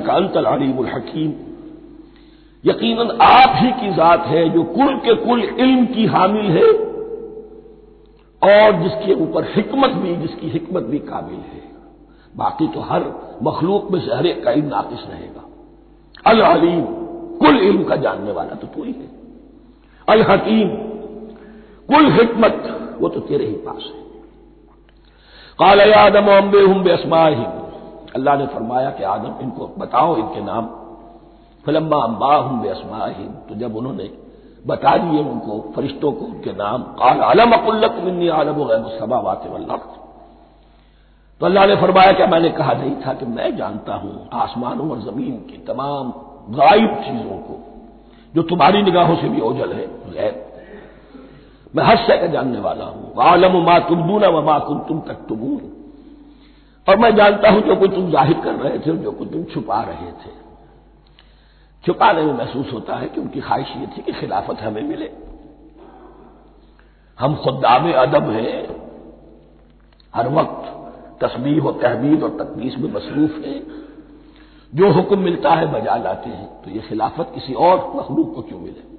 का हकीम। यकीनन आप ही की जात है जो कुल के कुल इल्म की हामिल है और जिसके ऊपर हिकमत भी, जिसकी हिकमत भी काबिल है। बाकी तो हर मखलूक में से हर एक का इल्म नाकिस रहेगा। अल अलीम, कुल इल्म का जानने वाला तो तू ही है। अल हकीम, कुल हिकमत, वो तो तेरे ही पास है। काल आदम अम्बे हम बेसमाहिम अल्लाह ने फरमाया कि आदम, इनको बताओ इनके नाम। फिलम्बा अम्बा हम बेसमाहिम तो जब उन्होंने बता दिए उनको, फरिश्तों को उनके नाम, काल आलम अकुल्लक मिन्नी आलम गैबसबा वात तो अल्लाह ने फरमाया क्या मैंने कहा नहीं था कि मैं जानता हूँ आसमानों और ज़मीन की तमाम गायब चीज़ों को, जो तुम्हारी निगाहों से भी ओझल है। गैर मैं हर शय का जानने वाला हूँ। आलम मा तुम दूना व मा कुम तुम तक तुमून और मैं जानता हूँ जो कुछ तुम ज़ाहिर कर रहे थे जो कुछ तुम छुपा रहे थे। छुपाने में महसूस होता है कि उनकी ख्वाहिश ये थी कि खिलाफत हमें मिले। हम खुदाम अदब हैं। हर वक्त तस्बीह और तहबीद और तकदीस में मसरूफ हैं। जो हुक्म मिलता है बजा लाते हैं। तो ये खिलाफत किसी और मखलूक को क्यों मिले?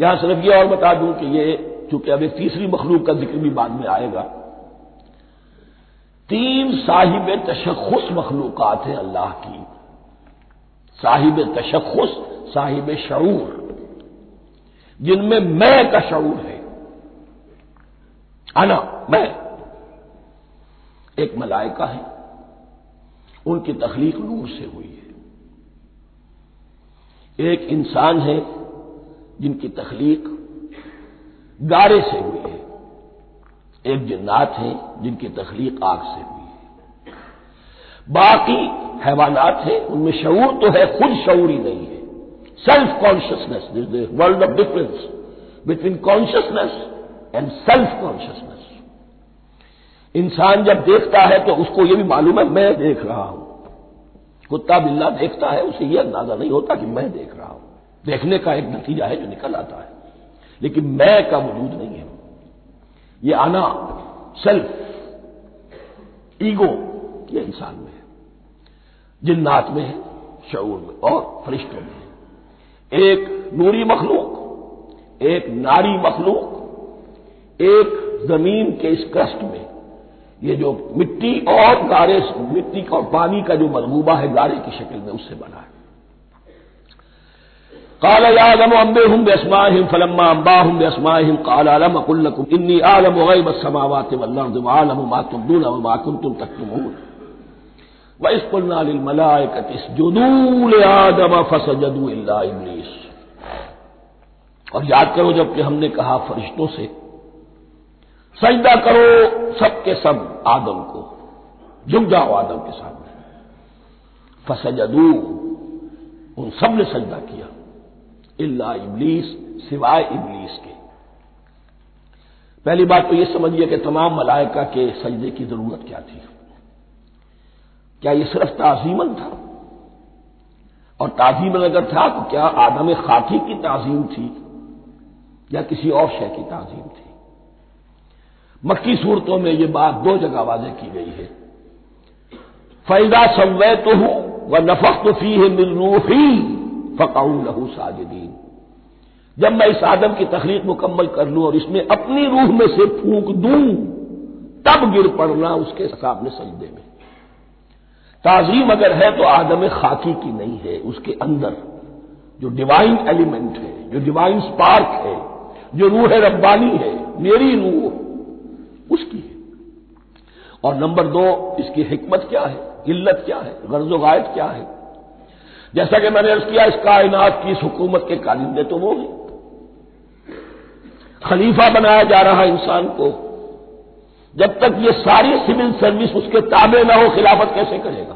यहाँ सिर्फ़ ये और बता दूँ कि ये चूँकि अब एक तीसरी मखलूक का ज़िक्र भी बाद में आएगा। तीन साहिब तशखुस मखलूकत हैं अल्लाह की। साहिब तशखुस साहिब शऊर। जिनमें मैं का शऊर है। आना मैं। एक मलाइका है। उनकी तखलीक नूर से हुई है। एक इंसान है जिनकी तखलीक गारे से हुई है। एक जिन्नात है जिनकी तखलीक आग से हुई है। बाकी हैवानात हैं, उनमें शऊर तो है, खुद शऊर नहीं है। Self consciousness this world of difference between consciousness and self consciousness इंसान जब देखता है तो उसको यह भी मालूम है, मैं देख रहा हूँ। कुत्ता बिल्ला देखता है, उसे यह अंदाज़ा नहीं होता कि मैं देख रहा हूँ। देखने का एक नतीजा है जो निकल आता है। लेकिन मैं का वजूद नहीं है। ये आना सेल्फ ईगो ये इंसान में है। जिन्नात में है, शऊर में और फरिश्तों में है। एक नूरी मखलूक, एक नारी मखलूक, एक ज़मीन के इस कष्ट में ये जो मिट्टी और गारे, मिट्टी का और पानी का जो मलबूबा है, गारे की शक्ल में उससे बना है। बेसमाहिम फलम्मा अम्बा हम बेसमाहिम काल आलम अकुल्लकुम इन्नी आलम गैब समावात वल्लर्द आलम मा तुमदून व मा कुंतुम तक्तुमून व इस कुलना लिल मलाइकत इसजुदू आदम फसजदू इल्ला इब्लीस और याद करो जबकि हमने कहा फरिश्तों से सजदा करो सबके सब आदम को झुक जाओ आदम के सामने फसजदू उन सबने सजदा किया इल्ला इबलीस, सिवाय इबलीस के। पहली बात तो यह समझिए कि तमाम मलाइका के सजदे की ज़रूरत क्या थी? क्या यह सिर्फ़ ताजीमन था? और ताजीमन अगर था तो क्या आदम खाकी की ताजीम थी? या किसी और शय की ताजीम थी? मक्की सूरतों में यह बात दो जगह वाजे की गई है। फैदा संवय तो हूँ व नफक तो फ़ी है मिल रूही फकाऊ लहू साजदीन। जब मैं इस आदम की तखलीक मुकम्मल कर लूँ और इसमें अपनी रूह में से फूक दूँ, तब गिर पड़ना उसके सामने सजदे में। ताजीम अगर है तो आदम खाकी की नहीं है, उसके अंदर जो डिवाइन एलिमेंट है, जो डिवाइन स्पार्क है, जो रूह रब्बानी है, मेरी रूह उसकी है। और नंबर दो, इसकी हिकमत क्या है, इल्लत क्या है, गर्जो गायत क्या है? जैसा कि मैंने अर्ज़ किया, इस कायनात की इस हुकूमत के कालिंदे तो वो हैं। खलीफा बनाया जा रहा इंसान को, जब तक ये सारी सिविल सर्विस उसके ताबे ना हो, खिलाफत कैसे करेगा?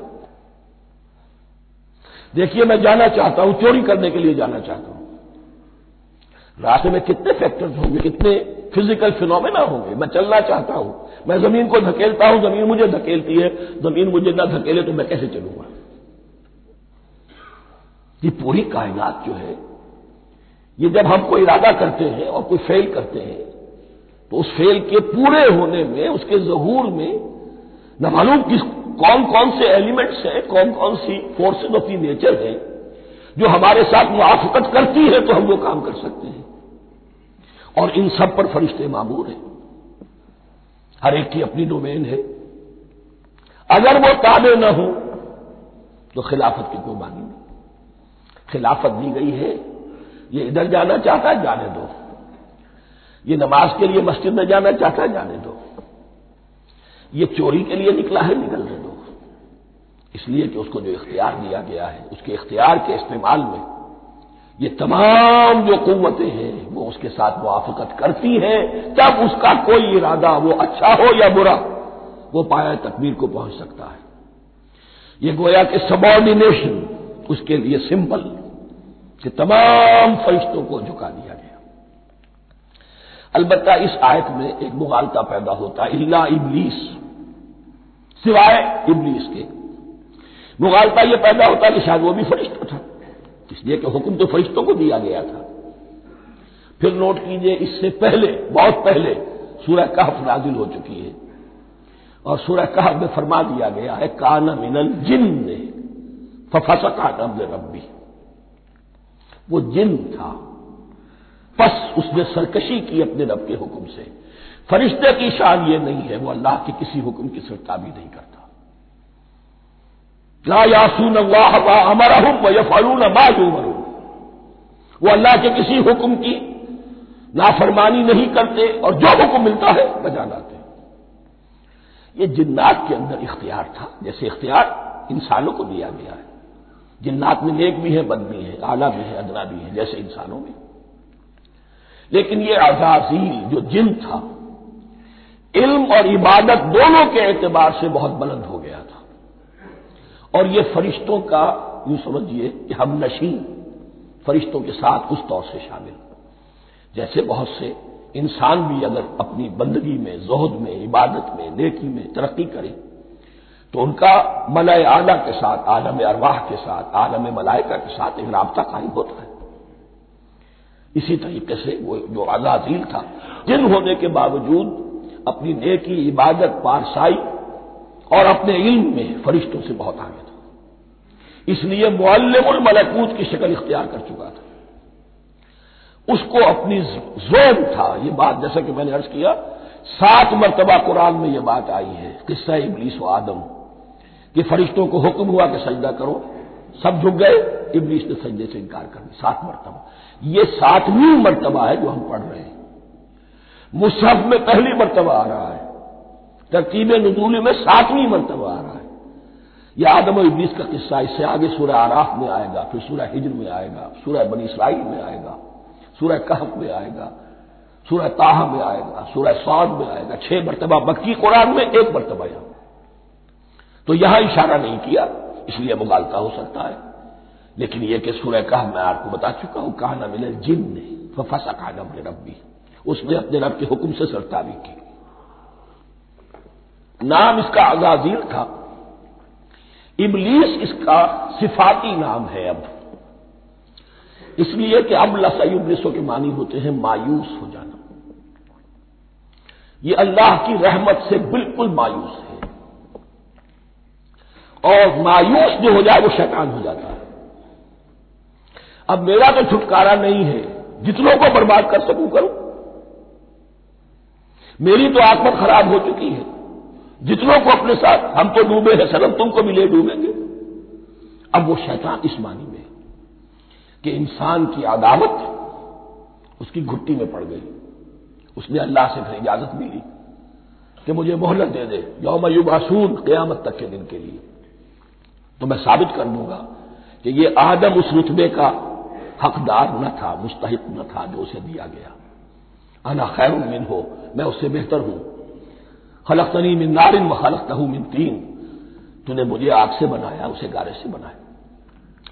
देखिए, मैं जाना चाहता हूँ, चोरी करने के लिए जाना चाहता हूँ। रास्ते में कितने फैक्टर्स होंगे, कितने फ़िज़िकल फिनोमेना होंगे? मैं चलना चाहता हूँ, मैं ज़मीन को धकेलता हूँ, ज़मीन मुझे धकेलती है, ज़मीन मुझे ना धकेले तो मैं कैसे चलूँगा? ये पूरी कायनात जो है, ये जब हम कोई इरादा करते हैं और कोई फेल करते हैं तो उस फेल के पूरे होने में, उसके जहूर में, न मालूम किस कौन कौन से एलिमेंट्स हैं कौन कौन सी फोर्सेज ऑफ़ दी नेचर है, जो हमारे साथ मुआफकत करती है तो हम वो काम कर सकते हैं। और इन सब पर फरिश्ते मामूर हैं। हर एक की अपनी डोमेन है। अगर वो ताबे न हो तो खिलाफत की कोई मानी नहीं। खिलाफत दी गई है। ये इधर जाना चाहता है, जाने दो। ये नमाज़ के लिए मस्जिद में जाना चाहता है, जाने दो। ये चोरी के लिए निकला है, निकलने दो। इसलिए कि उसको जो इख्तियार दिया गया है, उसके इख्तियार के इस्तेमाल में ये तमाम जो कुतें हैं, वो उसके साथ मुआफकत करती हैं। तब उसका कोई इरादा वो अच्छा हो या बुरा, वो पाया तकबीर को पहुँच सकता है। ये गोया कि सबॉर्डिनेशन उसके लिए सिंपल कि तमाम फरिश्तों को झुका दिया गया। अलबत्ता इस आयत में एक मुगालता पैदा होता है, इल्ला इबलीस, सिवाय इबलीस के। मुगालता यह पैदा होता कि शायद वो भी फरिश्ता था। इसलिए कि हुक्म तो फरिश्तों को दिया गया था। फिर नोट कीजिए, इससे पहले, बहुत पहले सूरह कहफ नाजिल हो चुकी है। और सूरह कहफ में फरमा दिया गया है, कान मिनल जिन ने फफसका नब्ज रब्बी। वो जिन था। बस उसने सरकशी की अपने रब के हुक्म से। फरिश्ते की शान ये नहीं है, वो अल्लाह के किसी हुक्म की सरताबी नहीं करता। ला यासून अल्लाह अमरहुम व यफलून मा यूमरून। वो अल्लाह के किसी हुक्म की नाफरमानी नहीं करते और जो हुक्म मिलता है बजा लाते ये जिन्नात के अंदर इख्तियार था, जैसे इख्तियार इंसानों को दिया गया है। जिन्नात में नेक भी है, बद भी है, आला भी है अदना भी है, जैसे इंसानों में। लेकिन ये आजाजील जो जिन था, इल्म और इबादत दोनों के एतबार से बहुत बुलंद हो गया था। और ये फरिश्तों का, यूँ समझिए कि हम नशी फरिश्तों के साथ उस तौर से शामिल। जैसे बहुत से इंसान भी अगर अपनी बंदगी में, जोहद में, इबादत में, नेकी में तरक्की करें तो उनका मलय आला के साथ आलम अरवाह के साथ आलम मलाइका के साथ एक रबता कायम होता है। इसी तरीके से वो जो अजाजील था, जिन होने के बावजूद अपनी नेकी, इबादत, पारसाई और अपने इल्म में फरिश्तों से बहुत आगे था। इसलिए मुल्लमुल मलकूत की शक्ल इख्तियार कर चुका था। उसको अपनी जोन था, ये बात जैसा कि मैंने अर्ज़ किया, सात मरतबा कुरान में यह बात आई है, किस्सा इबलीस आदम। कि फरिश्तों को हुक्म हुआ कि सजदा करो। सब झुक गए, इबलीस ने सजदे से इनकार कर दिया। सात मरतबा। ये सातवीं मरतबा है जो हम पढ़ रहे हैं। मुसहफ में पहली मरतबा आ रहा है। तरतीब नजूल में सातवीं मरतबा आ रहा है। यह आदम और इबलीस का किस्सा इससे आगे सूर्य आराफ में आएगा, फिर सूर्य हिजर में आएगा सूर्य बनी इसराइल में आएगा सूर्य कहफ में आएगा सूर्य ताह में आएगा सूर्य सौद में आएगा। छह मरतबा। मक्की कुरान में एक मरतबा यहाँ। तो यहाँ इशारा नहीं किया, इसलिए मुगालता हो सकता है। लेकिन यह कि सूर्य कह मैं आपको बता चुका हूँ, कहा न मिले जिन ने फंसा कहा ना अपने रब्बी। उसने अपने रब के हुक्म से सरताबी की। नाम इसका अजाजील था। इबलीस इसका सिफाती नाम है अब। इसलिए कि अब लसयुबलिसों के मानी होते हैं मायूस हो जाना। ये अल्लाह की रहमत से बिल्कुल मायूस है। और मायूस जो हो जाए वो शैतान हो जाता है। अब मेरा तो छुटकारा नहीं है, जितनों को बर्बाद कर सकूँ करूँ? मेरी तो आत्मा खराब हो चुकी है। जितनों को अपने साथ, हम तो डूबे हैं सनम तुमको भी ले डूबेंगे। अब वो शैतान इस मानी में कि इंसान की अदावत उसकी घुट्टी में पड़ गई। उसने अल्लाह से फिर इजाज़त मिली कि मुझे मोहलत दे दे, यौम युबासून, क्यामत तक के दिन के लिए। तो मैं साबित कर दूँगा कि ये आदम उस रुतबे का हकदार न था मुस्तक न था जो उसे दिया गया। अना खैर मिन हो मैं उससे बेहतर हूँ। खलकतनी मिन नारिन व खलकतहू मिन तीन। तूने मुझे आग से बनाया, उसे गारे से बनाया।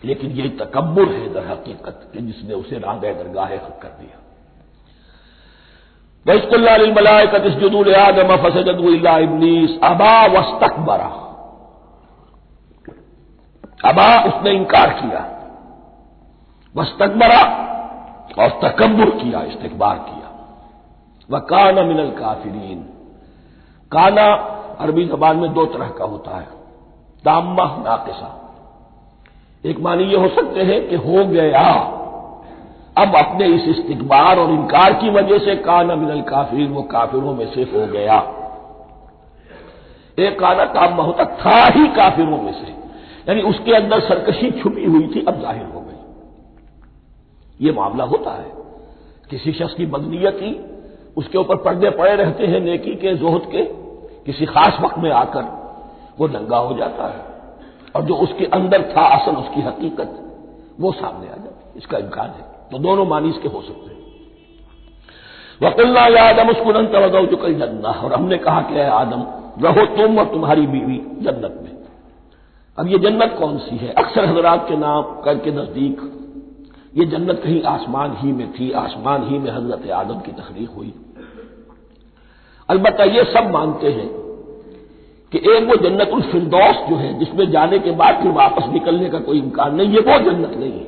लेकिन यही तकबर है दर हकीकत कि जिसने उसे रागे दरगाह हक कर दिया। वस्कुल्लामलाकत इसजुदूल आदम फसजदुल्ला इबलीस अबा वस्तकबरा। अबा, उसने इंकार किया। वस्तकबरा और तकबर किया, इस्तकबार किया। वह काना मिनल काफिरीन। काना अरबी जबान में दो तरह का होता है। ताम्मा नाकिसा। एक मानी ये हो सकते हैं कि हो गया। अब अपने इस इस्तकबार और इनकार की वजह से काना मिनल काफिर वो काफिरों में से हो गया। एक काना ताम्मा होता, था ही काफिरों में से। यानी उसके अंदर सरकशी छुपी हुई थी, अब ज़ाहिर हो गई। ये मामला होता है। किसी शख्स की बदनीयत उसके ऊपर पर्दे पड़े रहते हैं नेकी के, जोहद के। किसी खास वक्त में आकर वो नंगा हो जाता है। और जो उसके अंदर था असल, उसकी हकीकत, वो सामने आ जाती इसका इम्कान है। तो दोनों मानी इसके हो सकते हैं। वकुल्ला या आदम उसको तवदो जो कल जन्ना और हमने कहा कि आदम, रहो तुम और तुम्हारी बीवी जन्नत में। अब ये जन्नत कौन सी है? अक्सर हजरात के नाम कर के नज़दीक, ये जन्नत कहीं आसमान ही में थी, आसमान ही में हज़रत आदम की तकरीर हुई। अलबत् ये सब मानते हैं कि एक वो जन्नत उल फिरदौस जो है, जिसमें जाने के बाद फिर वापस निकलने का कोई इम्कान नहीं, ये वो जन्नत नहीं है,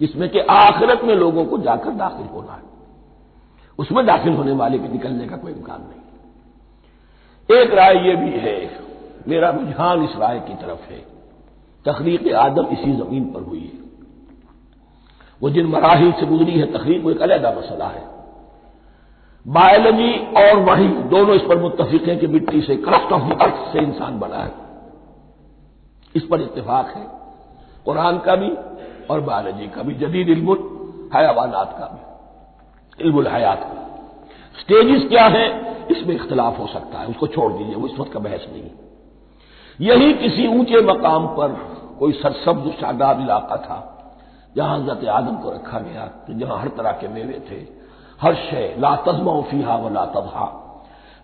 जिसमें कि आखिरत में लोगों को जाकर दाखिल होना है। उसमें दाखिल होने वाले के निकलने का कोई इम्कान नहीं। एक राय यह भी है मेरा रुझान इस राय की तरफ़ है। तखलीक आदम इसी ज़मीन पर हुई है। वो जिन मराहल से गुजरी है तकरीक वो एक अलहदा मसला है। बायोलॉजी और वही दोनों इस पर मुतफिक है कि मिट्टी से क्रस्ट ऑफ़ द अर्थ से इंसान बना है। इस पर इतफाक है। कुरान का भी और बायोलॉजी का भी, जदीद इल्मुल हयावानात का भी, इल्मुल हयात का। स्टेजेस क्या है, इसमें इख्तलाफ हो सकता है। उसको छोड़ दीजिए, वो इस वक्त का बहस नहीं यही किसी ऊँचे मकाम पर कोई सरसब्ज शादाब इलाका था, जहाँ हज़रत आदम को रखा गया तो जहाँ हर तरह के मेवे थे। हर शय, ला तजमा फीहा व ला तबहा।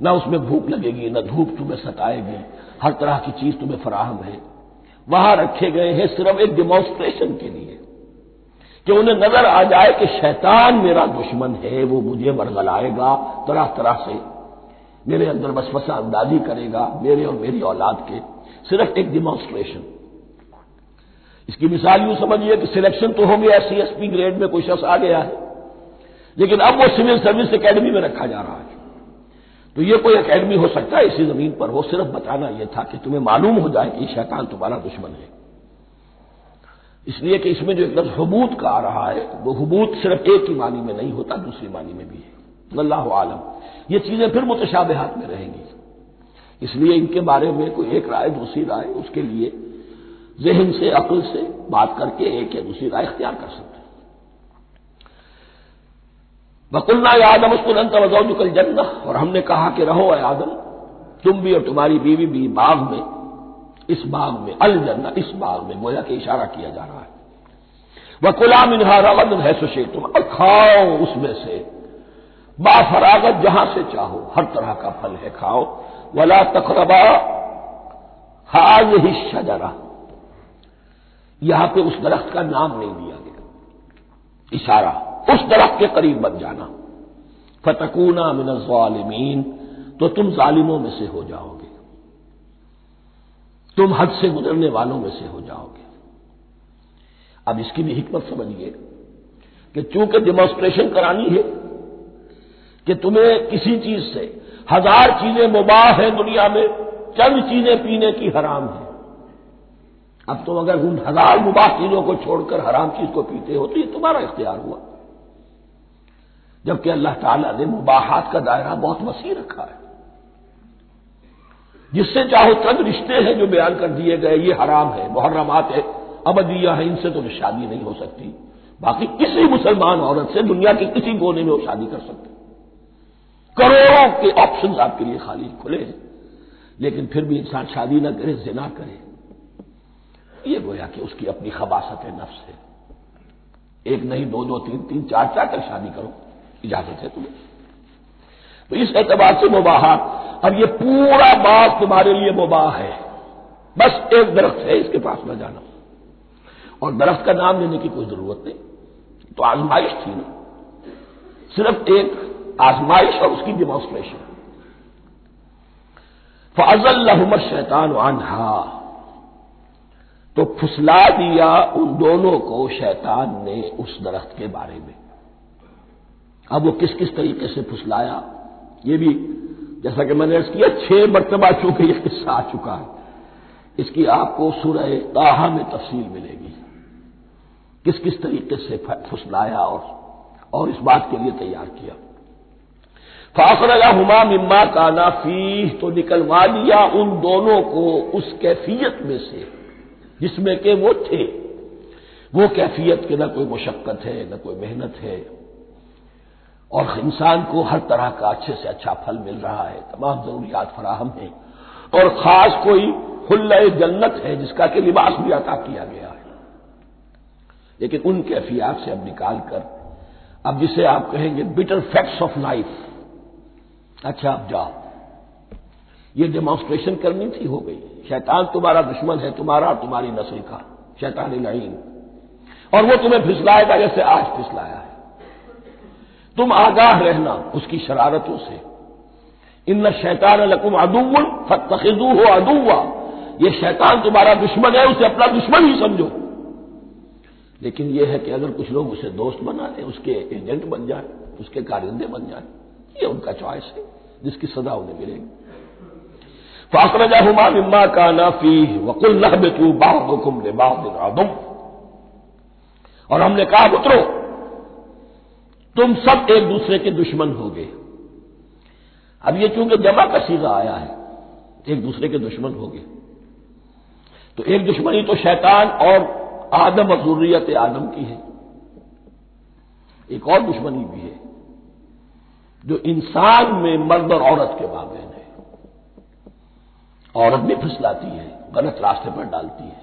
न उसमें भूख लगेगी, न धूप तुम्हें सताएगी, हर तरह की चीज़ तुम्हें फराहम है। वहाँ रखे गए हैं सिर्फ़ एक डिमॉन्स्ट्रेशन के लिए, कि उन्हें नज़र आ जाए कि शैतान मेरा दुश्मन है, वो मुझे मरगलाएगा तरह तरह से। मेरे अंदर वसवसा अंदाजी करेगा, मेरे और मेरी औलाद के। सिर्फ़ एक डिमॉन्स्ट्रेशन इसकी मिसाल यूँ समझिए कि सिलेक्शन तो हो गया सीएसपी ग्रेड में कोई शख्स आ गया है, लेकिन अब वो सिविल सर्विस एकेडमी में रखा जा रहा है। तो ये कोई एकेडमी हो सकता है, इसी ज़मीन पर वो सिर्फ़ बताना यह था कि तुम्हें मालूम हो जाए कि शैतान तुम्हारा दुश्मन है। इसलिए कि इसमें जो एक लफ्ज हबूत का आ रहा है वो हबूत सिर्फ़ एक ही मानी में नहीं होता, दूसरी मानी में भी है। अल्लाह आलम। ये चीज़ें फिर मुतशाबहात में रहेंगी। इसलिए इनके बारे में कोई एक राय, दूसरी राय उसके लिए जहन से, अकल से बात करके एक या दूसरी राय इख्तियार कर सकते हैं। वकुल्ला आदम उसको वजौज कल जन्ना और हमने कहा कि रहो आदम, तुम भी और तुम्हारी बीवी भी बाग में, इस बाग में, अल जन्ना इस बाग में, गोया के इशारा किया जा रहा है। वकुला मिनहा रगद है सुशे तुम खाओ उसमें से। बाफरागत जहाँ से चाहो, हर तरह का फल है, खाओ। वला तकरबा हाज ही शजरा। यहाँ पे उस दरख्त का नाम नहीं दिया गया। इशारा, उस दरख्त के करीब बन जाना। फतकूना मिनजालिमीन तो तुम जालिमों में से हो जाओगे। तुम हद से गुजरने वालों में से हो जाओगे। अब इसकी भी हिकमत समझिए कि चूँकि डिमॉन्स्ट्रेशन करानी है, कि तुम्हें किसी चीज़ से हज़ार चीज़ें मुबाह हैं दुनिया में, चंद चीज़ें पीने की हराम है। अब तुम अगर उन हज़ार मुबाह चीज़ों को छोड़कर हराम चीज़ को पीते हो तो ये तुम्हारा इख्तियार हुआ। जबकि अल्लाह ताला ने मुबाहत का दायरा बहुत वसी रखा है। जिससे चाहो चंद रिश्ते हैं जो बयान कर दिए गए, ये हराम है, मुहर्रमात है अबदिया है, इनसे तो शादी नहीं हो सकती। बाकी किसी मुसलमान औरत से दुनिया के किसी कोने में वो शादी कर सकते। करोड़ों के ऑप्शन आपके लिए खाली खुले हैं। लेकिन फिर भी इंसान शादी ना करे, जिना करे। ये गोया कि उसकी अपनी खबासत है, नफ्स है। एक नहीं, दो दो, तीन तीन, चार चार तक शादी करो। इजाज़त है तुम्हें। तो इस एतबार से मुबाह। अब ये पूरा बाग तुम्हारे लिए मुबाह है। बस एक दरख्त है, इसके पास न जाना। और दरख्त का नाम लेने की कोई ज़रूरत नहीं। तो आजमाइश थी ना। सिर्फ़ एक आजमाइश और उसकी डिमॉन्स्ट्रेशन फजल शैतान अनहा। तो फुसला दिया उन दोनों को शैतान ने उस दरख्त के बारे में। अब वो किस किस तरीके से फुसलाया, ये भी जैसा कि मैंने किया, छह मरतबा चूँकि यह किस्सा आ चुका है। इसकी आपको सुरह ताहा में तफसील मिलेगी। किस किस तरीके से फुसलाया और और इस बात के लिए तैयार किया। फाखरला हुमा मिम्मा काना फ़ी तो निकलवा दिया उन दोनों को उस कैफियत में से जिसमें के वो थे वो कैफियत के न कोई मुशक्कत है न कोई मेहनत है और इंसान को हर तरह का अच्छे से अच्छा फल मिल रहा है तमाम जरूरियात फराहम है और खास कोई हुल्ल जन्नत है जिसका कि लिबास भी अता किया गया है लेकिन उन कैफियात से अब निकाल कर अब जिसे आप कहेंगे बिटर फैक्ट्स ऑफ़ लाइफ अच्छा अब जाओ। ये डेमोन्स्ट्रेशन करनी थी, हो गई। शैतान तुम्हारा दुश्मन है, तुम्हारा और तुम्हारी नस्ल का। शैतान लाइन और वो तुम्हें फिसलाएगा, जैसे आज फिसलाया है। तुम आगाह रहना उसकी शरारतों से। इन शैतान लकुम अदुवन फतखिदू हो अदुआ ये शैतान तुम्हारा दुश्मन है, उसे अपना दुश्मन ही समझो। लेकिन यह है कि अगर कुछ लोग उसे दोस्त बना लें उसके एजेंट बन जाए, उसके कारिंदे बन जाए, ये उनका चॉइस है। जिसकी सजा उन्हें मिलेगी। फाकरजा हुमा मिम्मा का नाफी वकुल बेतू बाहुकुम ने बाहुम और हमने कहा उतरो तुम सब एक दूसरे के दुश्मन हो गए अब ये चूँकि जमा का सीधा आया है, एक दूसरे के दुश्मन हो गए तो एक दुश्मनी तो शैतान और आदम और जरूरियत आदम की है। एक और दुश्मनी भी है। जो इंसान में मर्द और औरत के मामले है। औरत भी फिसलाती है, गलत रास्ते पर डालती है।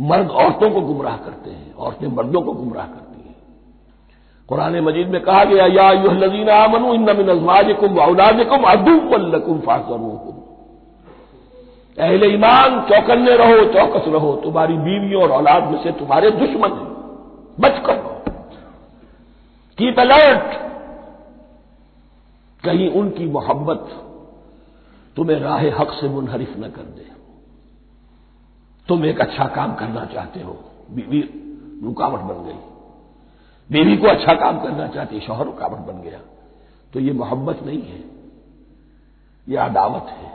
मर्द औरतों को गुमराह करते हैं, औरतें मर्दों को गुमराह करती हैं। कुरान मजीद में कहा गया, या युहलजीन आमनु इन नमिन अजवाजकुम औलादकुम अदुवल्लकुम फासरूकुम अहले ईमान, चौकन्ने रहो, चौकस रहो, तुम्हारी बीवियों और औलाद में से तुम्हारे दुश्मन हैं। बचकर कीप अलर्ट। कहीं उनकी मोहब्बत तुम्हें राह हक से मुनहरिफ न कर दे। तुम एक अच्छा काम करना चाहते हो। बीवी रुकावट बन गई। बीवी को अच्छा काम करना चाहती, शोहर रुकावट बन गया। तो ये मोहब्बत नहीं है, ये अदावत है।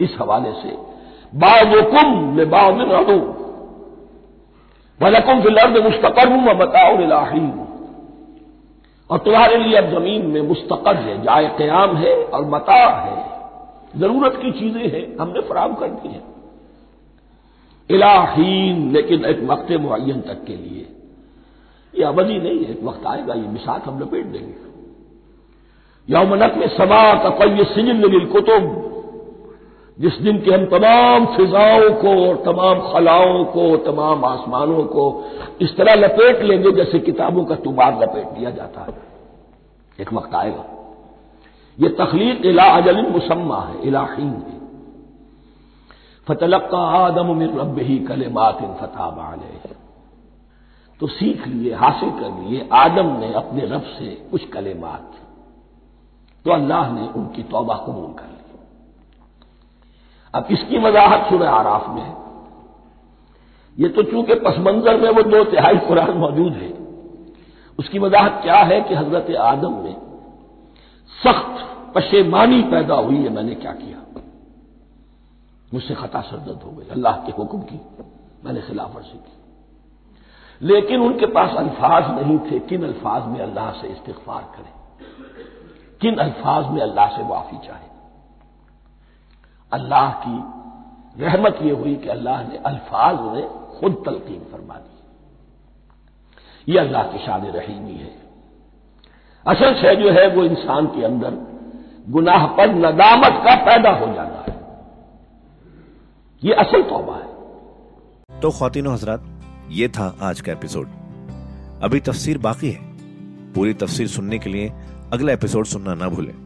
इस हवाले से, बाजुकुम में बाउन रहू वलकुम फिलर्द मुस्तकर हूँ मैं बताओ इलाही और तुम्हारे लिए अब ज़मीन में मुस्तकर है, जाए क्याम है और मता है। ज़रूरत की चीज़ें हैं, हमने फराम कर दी है। इलाहीन, लेकिन एक वक्त मुन तक के लिए। ये अवधि नहीं है, एक वक्त आएगा, ये मिसाक हम लपेट देंगे। यौमनक में समा का सिजन कुतुब। जिस दिन के हम तमाम फिजाओं को और तमाम खलाओं को, तमाम आसमानों को इस तरह लपेट लेंगे जैसे किताबों का तुबार लपेट दिया जाता है। एक वक्त आएगा। ये तखलीक इला अजल मुसम्मा है इलाहीन है। फतलक का आदम मिन रब ही कले मात इन फताह तो सीख लिए, हासिल कर लिए, आदम ने अपने रब से कुछ कलेमात। तो अल्लाह ने उनकी तौबा कबूल कर ली। अब इसकी वजाहत सुरह आराफ में है। ये तो चूँकि पसमंजर में वो दो तिहाई कुरान मौजूद है। उसकी वजाहत क्या है कि हज़रत आदम में सख्त पशेमानी पैदा हुई है, मैंने क्या किया? मुझसे खता सरदर्द हो गई, अल्लाह के हुक्म की मैंने खिलाफ वर्जी की। लेकिन उनके पास अल्फाज नहीं थे, किन अल्फाज में अल्लाह से इस्तफार करें? किन अल्फाज में अल्लाह से माफ़ी चाहे? अल्लाह की रहमत यह हुई कि अल्लाह ने अल्फाज में खुद तलकीन फरमा दी। यह अल्लाह की शान रहीमी है। असल से जो है, वो इंसान के अंदर गुनाह पर नदामत का पैदा हो जाना है। ये असल तोबा है। तो खातिनों हजरात, ये था आज का एपिसोड। अभी तफसीर बाकी है। पूरी तफसीर सुनने के लिए अगला एपिसोड सुनना ना भूलें।